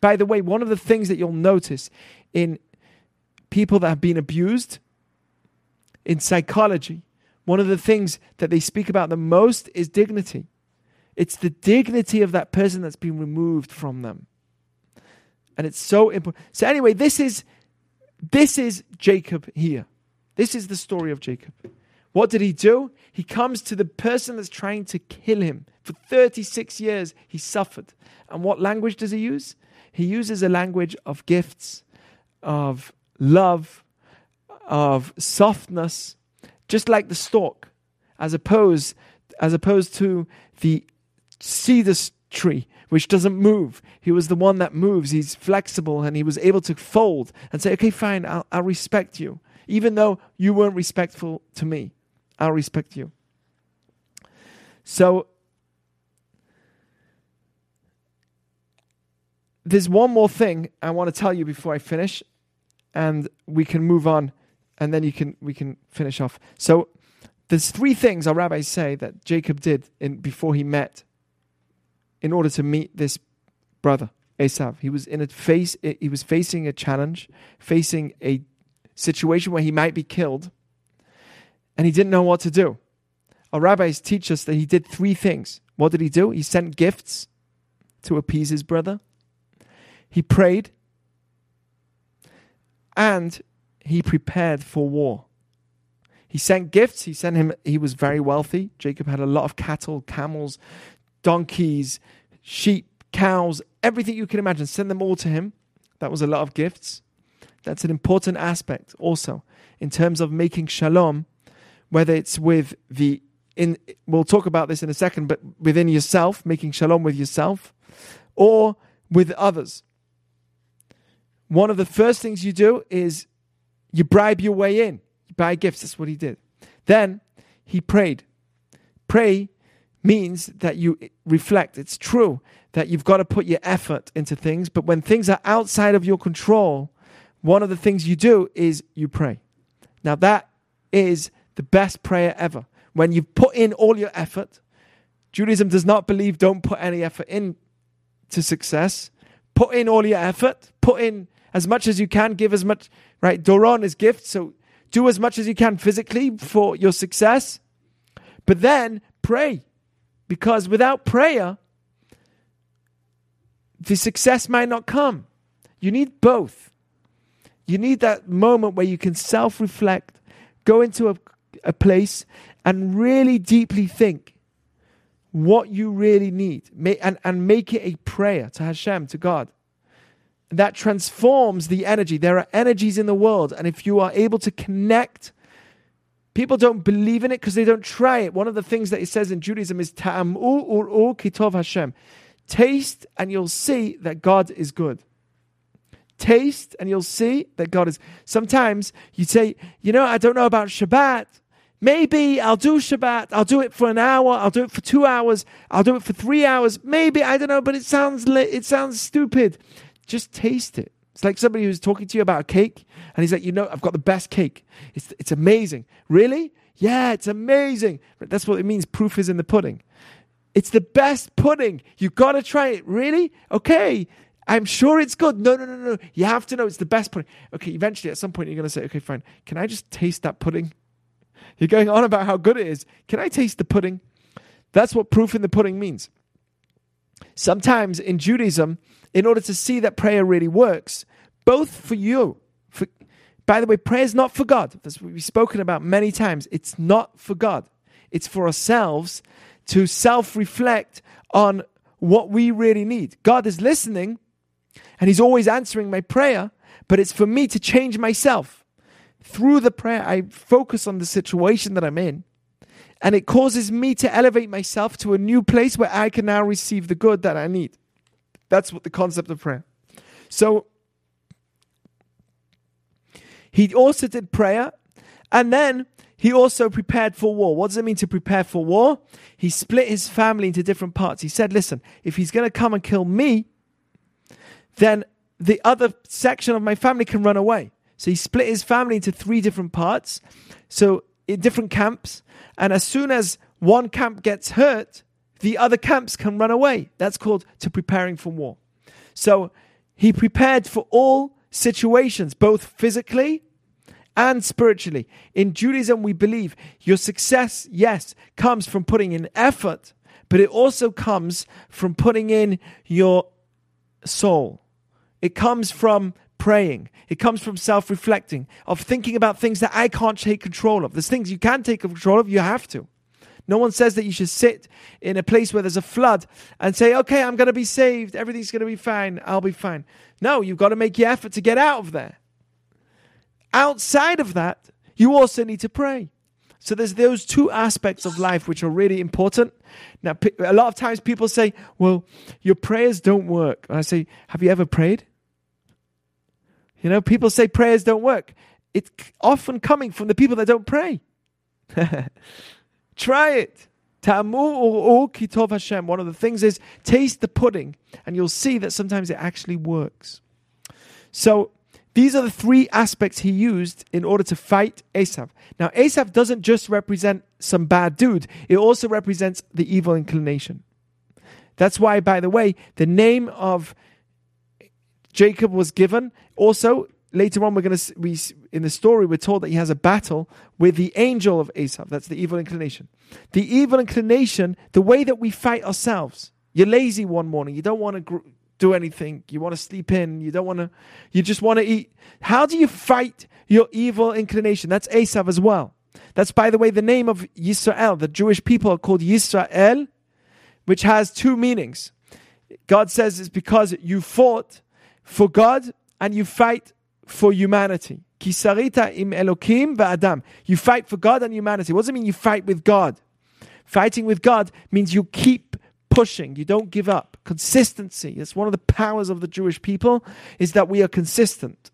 By the way, one of the things that you'll notice in people that have been abused in psychology, one of the things that they speak about the most is dignity. It's the dignity of that person that's been removed from them and it's so important. So anyway, this is this is Jacob here. This is the story of Jacob. What did he do? He comes to the person that's trying to kill him. For 36 years, he suffered. And what language does he use? He uses a language of gifts, of love, of softness, just like the stalk, as opposed, as opposed to the cedar tree which doesn't move. He was the one that moves. He's flexible and he was able to fold and say, okay, fine, I'll, I'll respect you. Even though you weren't respectful to me, I'll respect you. So, there's one more thing I want to tell you before I finish, and we can move on, and then you can we can finish off. So, there's three things our rabbis say that Jacob did in before he met in order to meet this brother, Esav. He was in a face he was facing a challenge, facing a situation where he might be killed, and he didn't know what to do. our rabbis teach us that he did three things. What did he do? He sent gifts to appease his brother. He prayed and he prepared for war. He sent gifts. He sent him. He was very wealthy. Jacob had a lot of cattle, camels, donkeys, sheep, cows, everything you can imagine. Send them all to him. That was a lot of gifts. That's an important aspect also in terms of making shalom, whether it's with the in we'll talk about this in a second, but within yourself, making shalom with yourself, or with others. One of the first things you do is you bribe your way in. You buy gifts. That's what he did. Then he prayed. Pray means that you reflect. It's true that you've got to put your effort into things, but when things are outside of your control, one of the things you do is you pray. Now, that is the best prayer ever. When you've put in all your effort, Judaism does not believe don't put any effort in to success. Put in all your effort, put in as much as you can, give as much, right? Doron is gift, so do as much as you can physically for your success, but then pray. Because without prayer, the success might not come. You need both. You need that moment where you can self reflect, go into a, a place, and really deeply think what you really need and, and make it a prayer to Hashem, to God. That transforms the energy. There are energies in the world, and if you are able to connect, people don't believe in it because they don't try it. One of the things that he says in Judaism is ta'amu ur'u kitov Hashem. Taste and you'll see that God is good. Taste and you'll see that God is. Sometimes you say, you know, I don't know about Shabbat. Maybe I'll do Shabbat. I'll do it for an hour. I'll do it for two hours. I'll do it for three hours. Maybe I don't know, but it sounds it sounds stupid. Just taste it. It's like somebody who's talking to you about a cake, and he's like, you know, I've got the best cake. It's it's amazing. Really? Yeah, it's amazing. That's what it means. Proof is in the pudding. It's the best pudding. You got to try it. Really? Okay. I'm sure it's good. No, no, no, no. You have to know it's the best pudding. Okay, eventually at some point you're to say, okay, fine. Can I just taste that pudding? You're going on about how good it is. Can I taste the pudding? That's what proof in the pudding means. Sometimes in Judaism, in order to see that prayer really works, both for you, for, by the way, prayer is not for God. What we've spoken about many times. It's not for God. It's for ourselves to self reflect on what we really need. God is listening and He's always answering my prayer, but it's for me to change myself. Through the prayer, I focus on the situation that I'm in, and it causes me to elevate myself to a new place where I can now receive the good that I need. That's what the concept of prayer. So, he also did prayer, and then he also prepared for war. What does it mean to prepare for war? He split his family into different parts. He said, listen, if he's going to come and kill me, then the other section of my family can run away. So he split his family into three different parts, so in different camps. And as soon as one camp gets hurt, the other camps can run away. That's called to preparing for war. So he prepared for all situations, both physically and spiritually. In Judaism, we believe your success, yes, comes from putting in effort, but it also comes from putting in your soul. It comes from praying. It comes from self reflecting, of thinking about things that I can't take control of. There's things you can take control of, you have to. No one says that you should sit in a place where there's a flood and say, okay, I'm going to be saved. Everything's going to be fine. I'll be fine. No, you've got to make your effort to get out of there. Outside of that, you also need to pray. So there's those two aspects of life which are really important. Now, a lot of times people say, well, your prayers don't work. And I say, have you ever prayed? You know, people say prayers don't work. It's often coming from the people that don't pray. Try it. Tamu kitov Hashem. One of the things is taste the pudding, and you'll see that sometimes it actually works. So these are the three aspects he used in order to fight Esav. Now, Esav doesn't just represent some bad dude, it also represents the evil inclination. That's why, by the way, the name of Jacob was given also later on, we're going to we in the story we're told that he has a battle with the angel of Esav. That's the evil inclination. The evil inclination, the way that we fight ourselves. You're lazy one morning. You don't want to gr- do anything. You want to sleep in. You don't want to. You just want to eat. How do you fight your evil inclination? That's Esav as well. That's by the way the name of Yisrael. The Jewish people are called Yisrael, which has two meanings. God says it's because you fought for God and you fight for humanity. Kisarita im Elokim va'adam. You fight for God and humanity. What does it mean you fight with God? Fighting with God means you keep pushing. You don't give up. Consistency. It's one of the powers of the Jewish people is that we are consistent.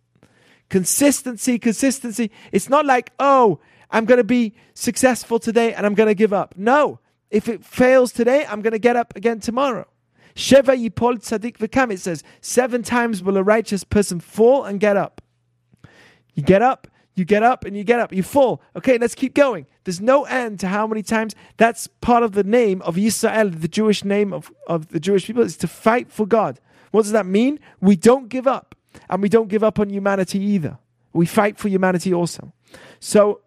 Consistency, consistency. It's not like, oh, I'm going to be successful today and I'm going to give up. No. If it fails today, I'm going to get up again tomorrow. Sheva yipol tzadik v'kam. It says seven times will a righteous person fall and get up. You get up, you get up, and you get up. You fall. Okay, let's keep going. There's no end to how many times. That's part of the name of Yisrael, the Jewish name of, of the Jewish people, is to fight for God. What does that mean? We don't give up, and we don't give up on humanity either. We fight for humanity also. So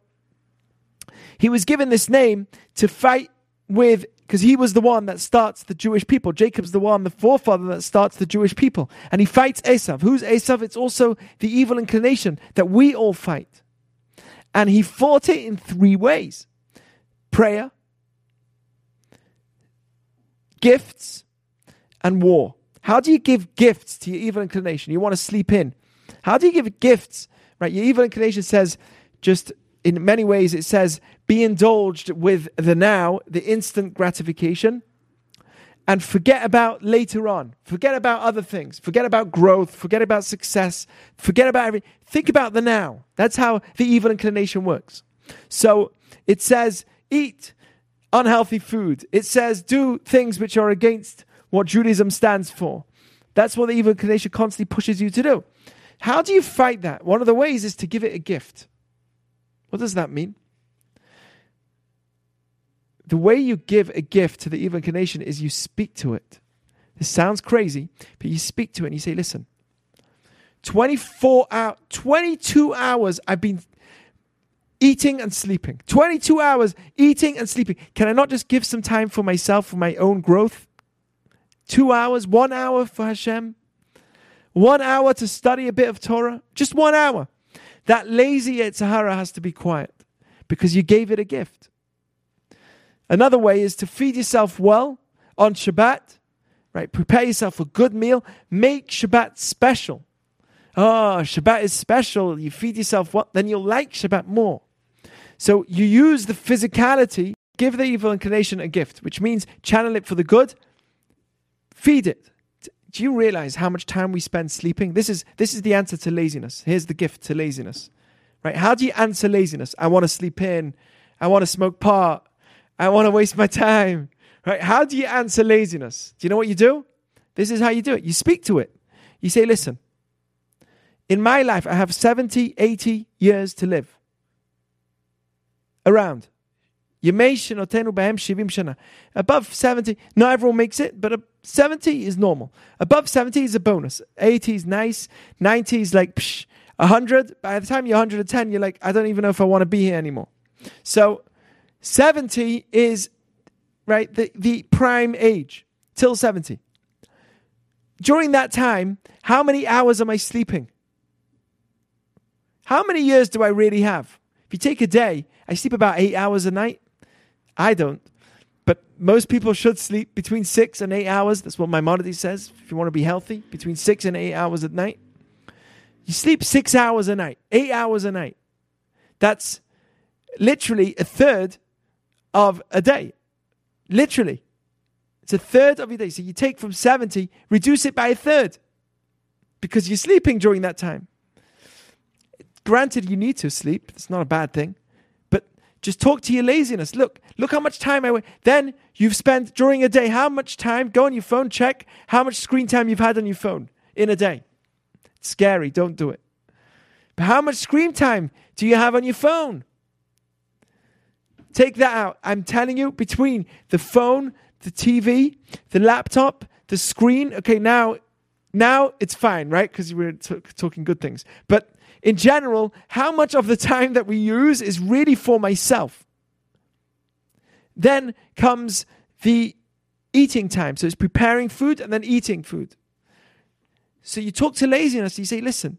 he was given this name to fight with because he was the one that starts the Jewish people. Jacob's the one, the forefather that starts the Jewish people. And he fights Esav. Who's Esav? It's also the evil inclination that we all fight. And he fought it in three ways prayer, gifts, and war. How do you give gifts to your evil inclination? You want to sleep in. How do you give gifts? Right? Your evil inclination says, just in many ways, it says, be indulged with the now, the instant gratification, and forget about later on. Forget about other things. Forget about growth. Forget about success. Forget about everything. Think about the now. That's how the evil inclination works. So it says, eat unhealthy food. It says, do things which are against what Judaism stands for. That's what the evil inclination constantly pushes you to do. How do you fight that? One of the ways is to give it a gift. What does that mean? The way you give a gift to the evil inclination is you speak to it. This sounds crazy, but you speak to it and you say, listen, 24 hours, 22 hours I've been eating and sleeping. 22 hours eating and sleeping. Can I not just give some time for myself, for my own growth? Two hours, one hour for Hashem, one hour to study a bit of Torah, just one hour. That lazy Yetzer Hara has to be quiet because you gave it a gift. Another way is to feed yourself well on Shabbat, right? Prepare yourself a good meal. Make Shabbat special. Oh, Shabbat is special. You feed yourself well, then you'll like Shabbat more. So you use the physicality, give the evil inclination a gift, which means channel it for the good, feed it. Do you realize how much time we spend sleeping? This is this is the answer to laziness. Here's the gift to laziness. Right? How do you answer laziness? I want to sleep in. I want to smoke pot. I want to waste my time. Right? How do you answer laziness? Do you know what you do? This is how you do it. You speak to it. You say, listen, in my life, I have 70, 80 years to live. Around. Above 70, not everyone makes it, but 70 is normal. Above 70 is a bonus. 80 is nice. 90 is like, psh, 100. By the time you're 110, you're like, I don't even know if I want to be here anymore. So 70 is, right, the, the prime age till 70. During that time, how many hours am I sleeping? How many years do I really have? If you take a day, I sleep about eight hours a night. I don't. But most people should sleep between six and eight hours. That's what Maimonides says. If you want to be healthy, between six and eight hours at night. You sleep six hours a night, eight hours a night. That's literally a third of a day. Literally. It's a third of your day. So you take from 70, reduce it by a third because you're sleeping during that time. Granted, you need to sleep. It's not a bad thing. But just talk to your laziness. Look, look how much time I went. Then you've spent during a day, how much time? Go on your phone, check how much screen time you've had on your phone in a day. It's scary. Don't do it. But how much screen time do you have on your phone? Take that out. I'm telling you, between the phone, the TV, the laptop, the screen. Okay, now, now it's fine, right? Because we're t- talking good things. But in general, how much of the time that we use is really for myself. Then comes the eating time. So it's preparing food and then eating food. So you talk to laziness, you say, listen,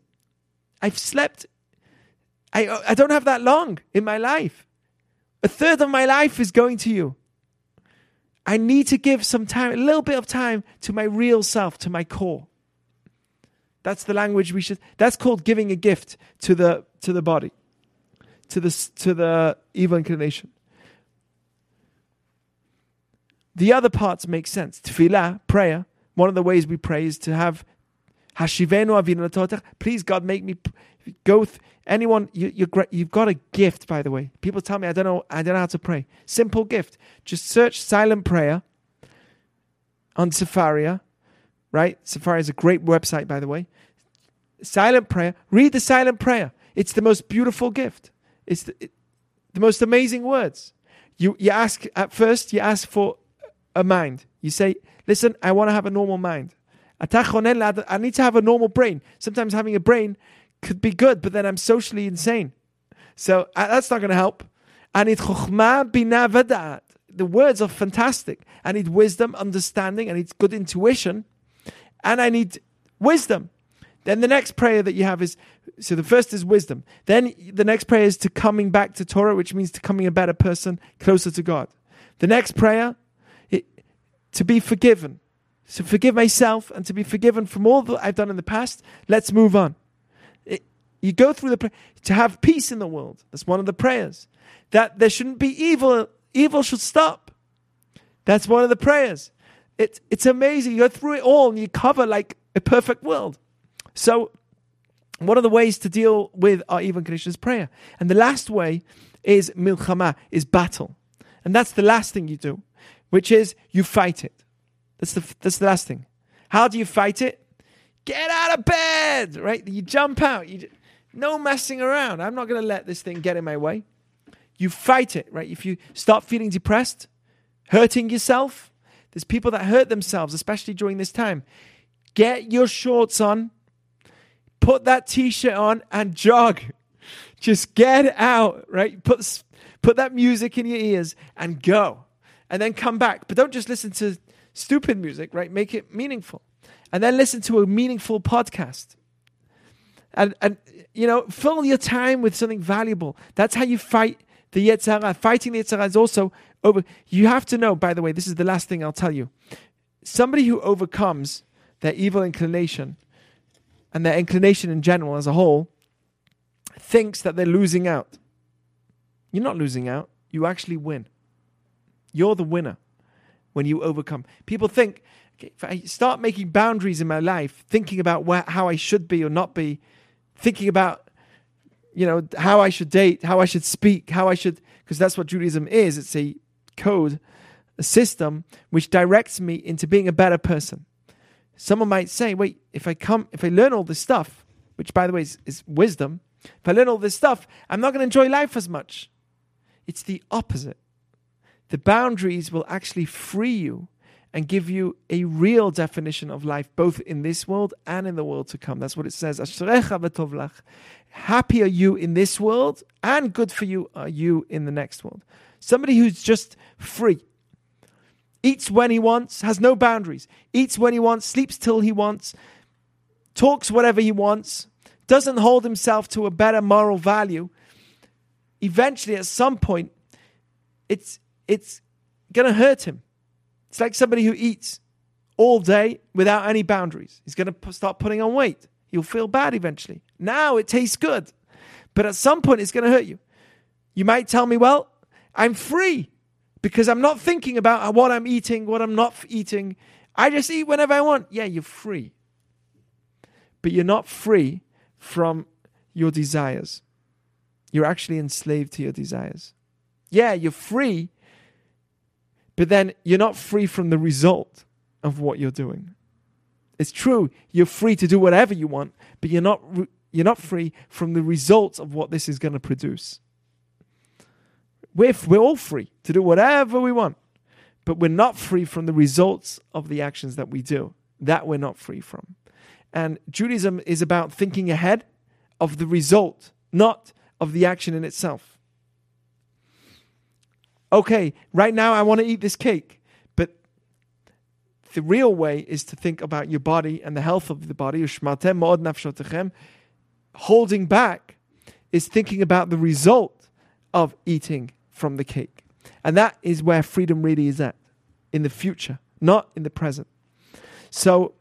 I've slept, I, I don't have that long in my life. A third of my life is going to you. I need to give some time, a little bit of time to my real self, to my core. That's the language we should. That's called giving a gift to the to the body, to the to the evil inclination. The other parts make sense. Tefillah, prayer. One of the ways we pray is to have Hashivenu avinu Please, God, make me go. Th- anyone, you, you you've got a gift. By the way, people tell me I don't know. I don't know how to pray. Simple gift. Just search silent prayer on Sefaria. Right, Sefaria is a great website, by the way. Silent prayer. Read the silent prayer. It's the most beautiful gift. It's the, it, the most amazing words. You you ask at first. You ask for a mind. You say, "Listen, I want to have a normal mind." I need to have a normal brain. Sometimes having a brain could be good, but then I'm socially insane. So uh, that's not going to help. I need chokhmah bina v'da'at. The words are fantastic. I need wisdom, understanding. I need good intuition. And I need wisdom. Then the next prayer that you have is so the first is wisdom. Then the next prayer is to coming back to Torah, which means to coming a better person, closer to God. The next prayer, it, to be forgiven. So forgive myself and to be forgiven from all that I've done in the past. Let's move on. You go through the prayer to have peace in the world. That's one of the prayers. That there shouldn't be evil. Evil should stop. That's one of the prayers. It, it's amazing. You go through it all and you cover like a perfect world. So, one of the ways to deal with our evil conditions is prayer. And the last way is milchama, is battle. And that's the last thing you do, which is you fight it. That's the that's the last thing. How do you fight it? Get out of bed, right? You jump out. You no messing around. I'm not going to let this thing get in my way. You fight it, right? If you start feeling depressed, hurting yourself, there's people that hurt themselves, especially during this time. Get your shorts on, put that t-shirt on, and jog. Just get out, right? Put put that music in your ears and go, and then come back. But don't just listen to stupid music, right? Make it meaningful. And then listen to a meaningful podcast. And, and you know, fill your time with something valuable. That's how you fight the Yetzer Hara. Fighting the Yetzer Hara is also over. You have to know, by the way, this is the last thing I'll tell you. Somebody who overcomes their evil inclination and their inclination in general as a whole thinks that they're losing out. You're not losing out. You actually win. You're the winner when you overcome. People think, okay, if I start making boundaries in my life, thinking about where, how I should be or not be, thinking about, you know, how I should date, how I should speak, how I should, because that's what Judaism is. It's a code, a system which directs me into being a better person. Someone might say, wait, if I come, if I learn all this stuff, which by the way is, is wisdom, if I learn all this stuff, I'm not going to enjoy life as much. It's the opposite. The boundaries will actually free you and give you a real definition of life, both in this world and in the world to come. That's what it says. Happy are you in this world, and good for you are you in the next world. Somebody who's just free, eats when he wants, has no boundaries, eats when he wants, sleeps till he wants, talks whatever he wants, doesn't hold himself to a better moral value. Eventually, at some point, it's it's going to hurt him. It's like somebody who eats all day without any boundaries. He's going to start putting on weight. You'll feel bad eventually. Now it tastes good, but at some point it's going to hurt you. You might tell me, well, I'm free because I'm not thinking about uh, what I'm eating, what I'm not eating. I just eat whenever I want. Yeah, you're free. But you're not free from your desires. You're actually enslaved to your desires. Yeah, you're free but then you're not free from the result of what you're doing. It's true, you're free to do whatever you want, but you're not, you're not free from the results of what this is going to produce. We're, we're all free to do whatever we want, but we're not free from the results of the actions that we do. That we're not free from. And Judaism is about thinking ahead of the result, not of the action in itself. Okay, right now I want to eat this cake, but the real way is to think about your body and the health of the body. Holding back is thinking about the result of eating from the cake. And that is where freedom really is at in the future, not in the present. So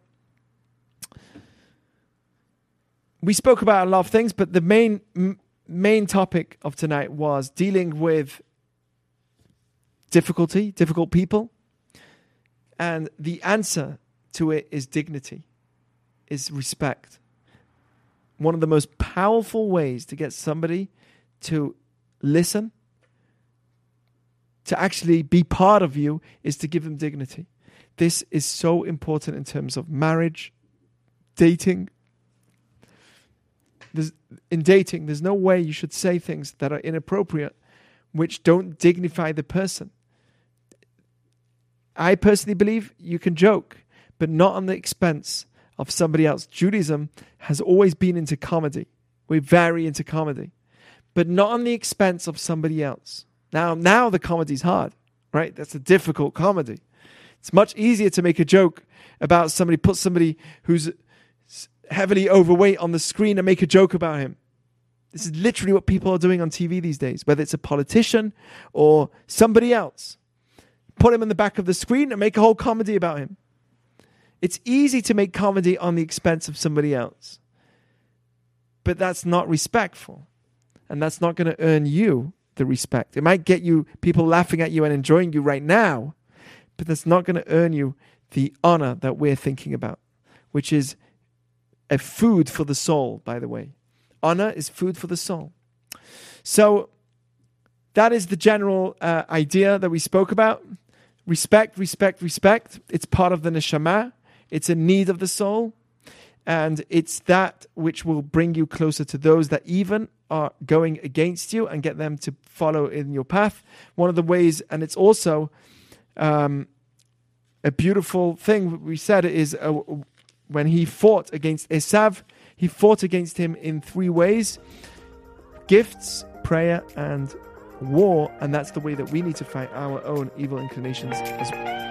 we spoke about a lot of things, but the main m- main topic of tonight was dealing with difficulty, difficult people, and the answer to it is dignity, is respect. One of the most powerful ways to get somebody to listen, to actually be part of you, is to give them dignity. This is so important in terms of marriage, dating, there's, in dating, there's no way you should say things that are inappropriate, which don't dignify the person. I personally believe you can joke, but not on the expense of somebody else. Judaism has always been into comedy. We're very into comedy, but not on the expense of somebody else. Now, now the comedy's hard, right? That's a difficult comedy. It's much easier to make a joke about somebody, put somebody who's heavily overweight on the screen and make a joke about him. This is literally what people are doing on TV these days, whether it's a politician or somebody else. Put him in the back of the screen and make a whole comedy about him. It's easy to make comedy on the expense of somebody else, but that's not respectful. And that's not going to earn you the respect. It might get you people laughing at you and enjoying you right now, but that's not going to earn you the honor that we're thinking about, which is a food for the soul, by the way. Honor is food for the soul. So that is the general uh, idea that we spoke about. Respect, respect, respect. It's part of the neshama. It's a need of the soul. And it's that which will bring you closer to those that even are going against you and get them to follow in your path. One of the ways, and it's also um, a beautiful thing we said is uh, when he fought against Esav, he fought against him in three ways gifts, prayer, and war. And that's the way that we need to fight our own evil inclinations as well.